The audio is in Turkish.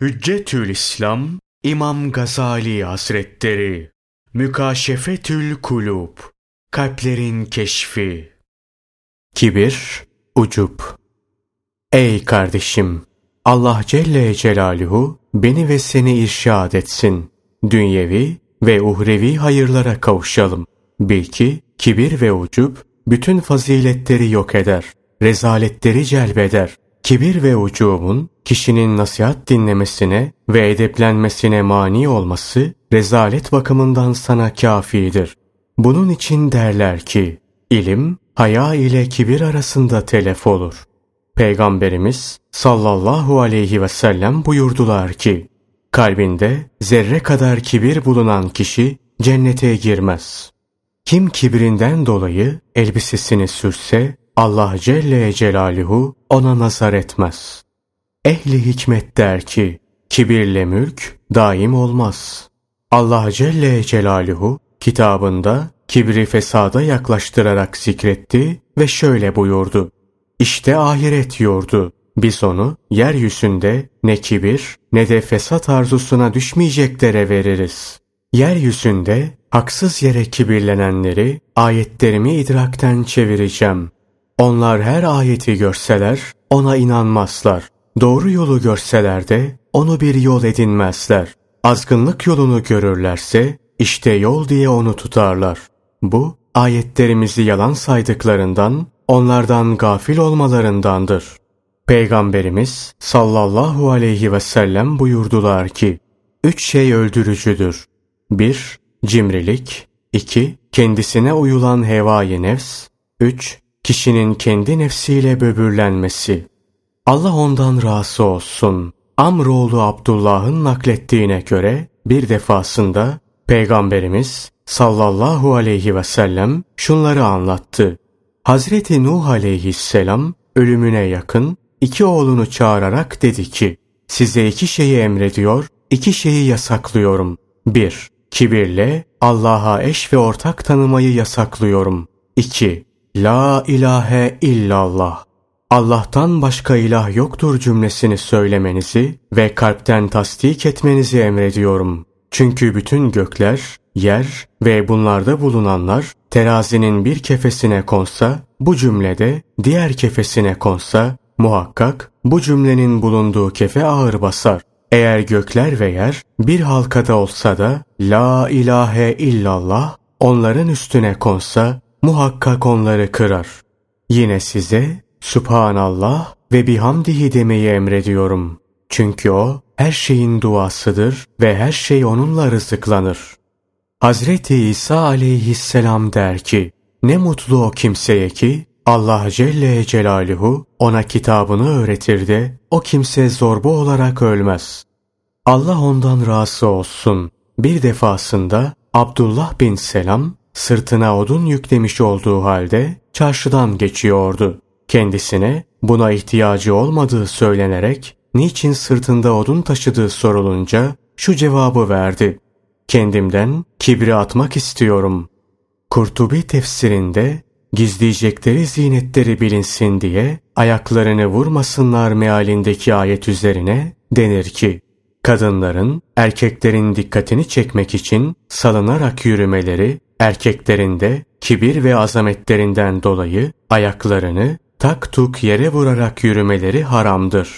Hüccetül İslam İmam Gazali Hazretleri Mükaşefetül Kulub Kalplerin Keşfi Kibir, Ucub Ey kardeşim! Allah Celle Celaluhu beni ve seni irşad etsin. Dünyevi ve uhrevi hayırlara kavuşalım. Bil ki kibir ve ucub bütün faziletleri yok eder. Rezaletleri celbeder. Kibir ve ucubun kişinin nasihat dinlemesine ve edeplenmesine mani olması rezalet bakımından sana kafidir. Bunun için derler ki, ilim, haya ile kibir arasında telef olur. Peygamberimiz sallallahu aleyhi ve sellem buyurdular ki, kalbinde zerre kadar kibir bulunan kişi cennete girmez. Kim kibrinden dolayı elbisesini sürse, Allah Celle Celaluhu ona nazar etmez. Ehli hikmet der ki, kibirle mülk daim olmaz. Allah Celle Celaluhu kitabında kibri fesada yaklaştırarak zikretti ve şöyle buyurdu. İşte ahiret yurdu. Biz onu yeryüzünde ne kibir ne de fesat arzusuna düşmeyeceklere veririz. Yeryüzünde haksız yere kibirlenenleri ayetlerimi idrakten çevireceğim. Onlar her ayeti görseler ona inanmazlar. Doğru yolu görseler de onu bir yol edinmezler. Azgınlık yolunu görürlerse işte yol diye onu tutarlar. Bu ayetlerimizi yalan saydıklarından, onlardan gafil olmalarındandır. Peygamberimiz sallallahu aleyhi ve sellem buyurdular ki, Üç şey öldürücüdür. 1- Cimrilik 2- Kendisine uyulan hevai nefs 3- Kişinin kendi nefsiyle böbürlenmesi. Allah ondan razı olsun. Amroğlu Abdullah'ın naklettiğine göre bir defasında Peygamberimiz sallallahu aleyhi ve sellem şunları anlattı. Hazreti Nuh aleyhisselam ölümüne yakın iki oğlunu çağırarak dedi ki, size iki şeyi emrediyor, iki şeyi yasaklıyorum. 1. Kibirle Allah'a eş ve ortak tanımayı yasaklıyorum. 2. La ilahe illallah. Allah'tan başka ilah yoktur cümlesini söylemenizi ve kalpten tasdik etmenizi emrediyorum. Çünkü bütün gökler, yer ve bunlarda bulunanlar terazinin bir kefesine konsa, bu cümlede diğer kefesine konsa, muhakkak bu cümlenin bulunduğu kefe ağır basar. Eğer gökler ve yer bir halkada olsa da La ilahe illallah onların üstüne konsa muhakkak onları kırar. Yine size Subhanallah ve bihamdihi demeyi emrediyorum. Çünkü o her şeyin duasıdır ve her şey onunla rızıklanır. Hazreti İsa aleyhisselam der ki, ne mutlu o kimseye ki Allah Celle Celaluhu ona kitabını öğretir de o kimse zorba olarak ölmez. Allah ondan razı olsun. Bir defasında Abdullah bin Selam sırtına odun yüklemiş olduğu halde çarşıdan geçiyordu. Kendisine buna ihtiyacı olmadığı söylenerek niçin sırtında odun taşıdığı sorulunca şu cevabı verdi. Kendimden kibri atmak istiyorum. Kurtubi tefsirinde gizleyecekleri zinetleri bilinsin diye ayaklarını vurmasınlar mealindeki ayet üzerine denir ki, kadınların erkeklerin dikkatini çekmek için salınarak yürümeleri Erkeklerinde kibir ve azametlerinden dolayı ayaklarını tak tuk yere vurarak yürümeleri haramdır.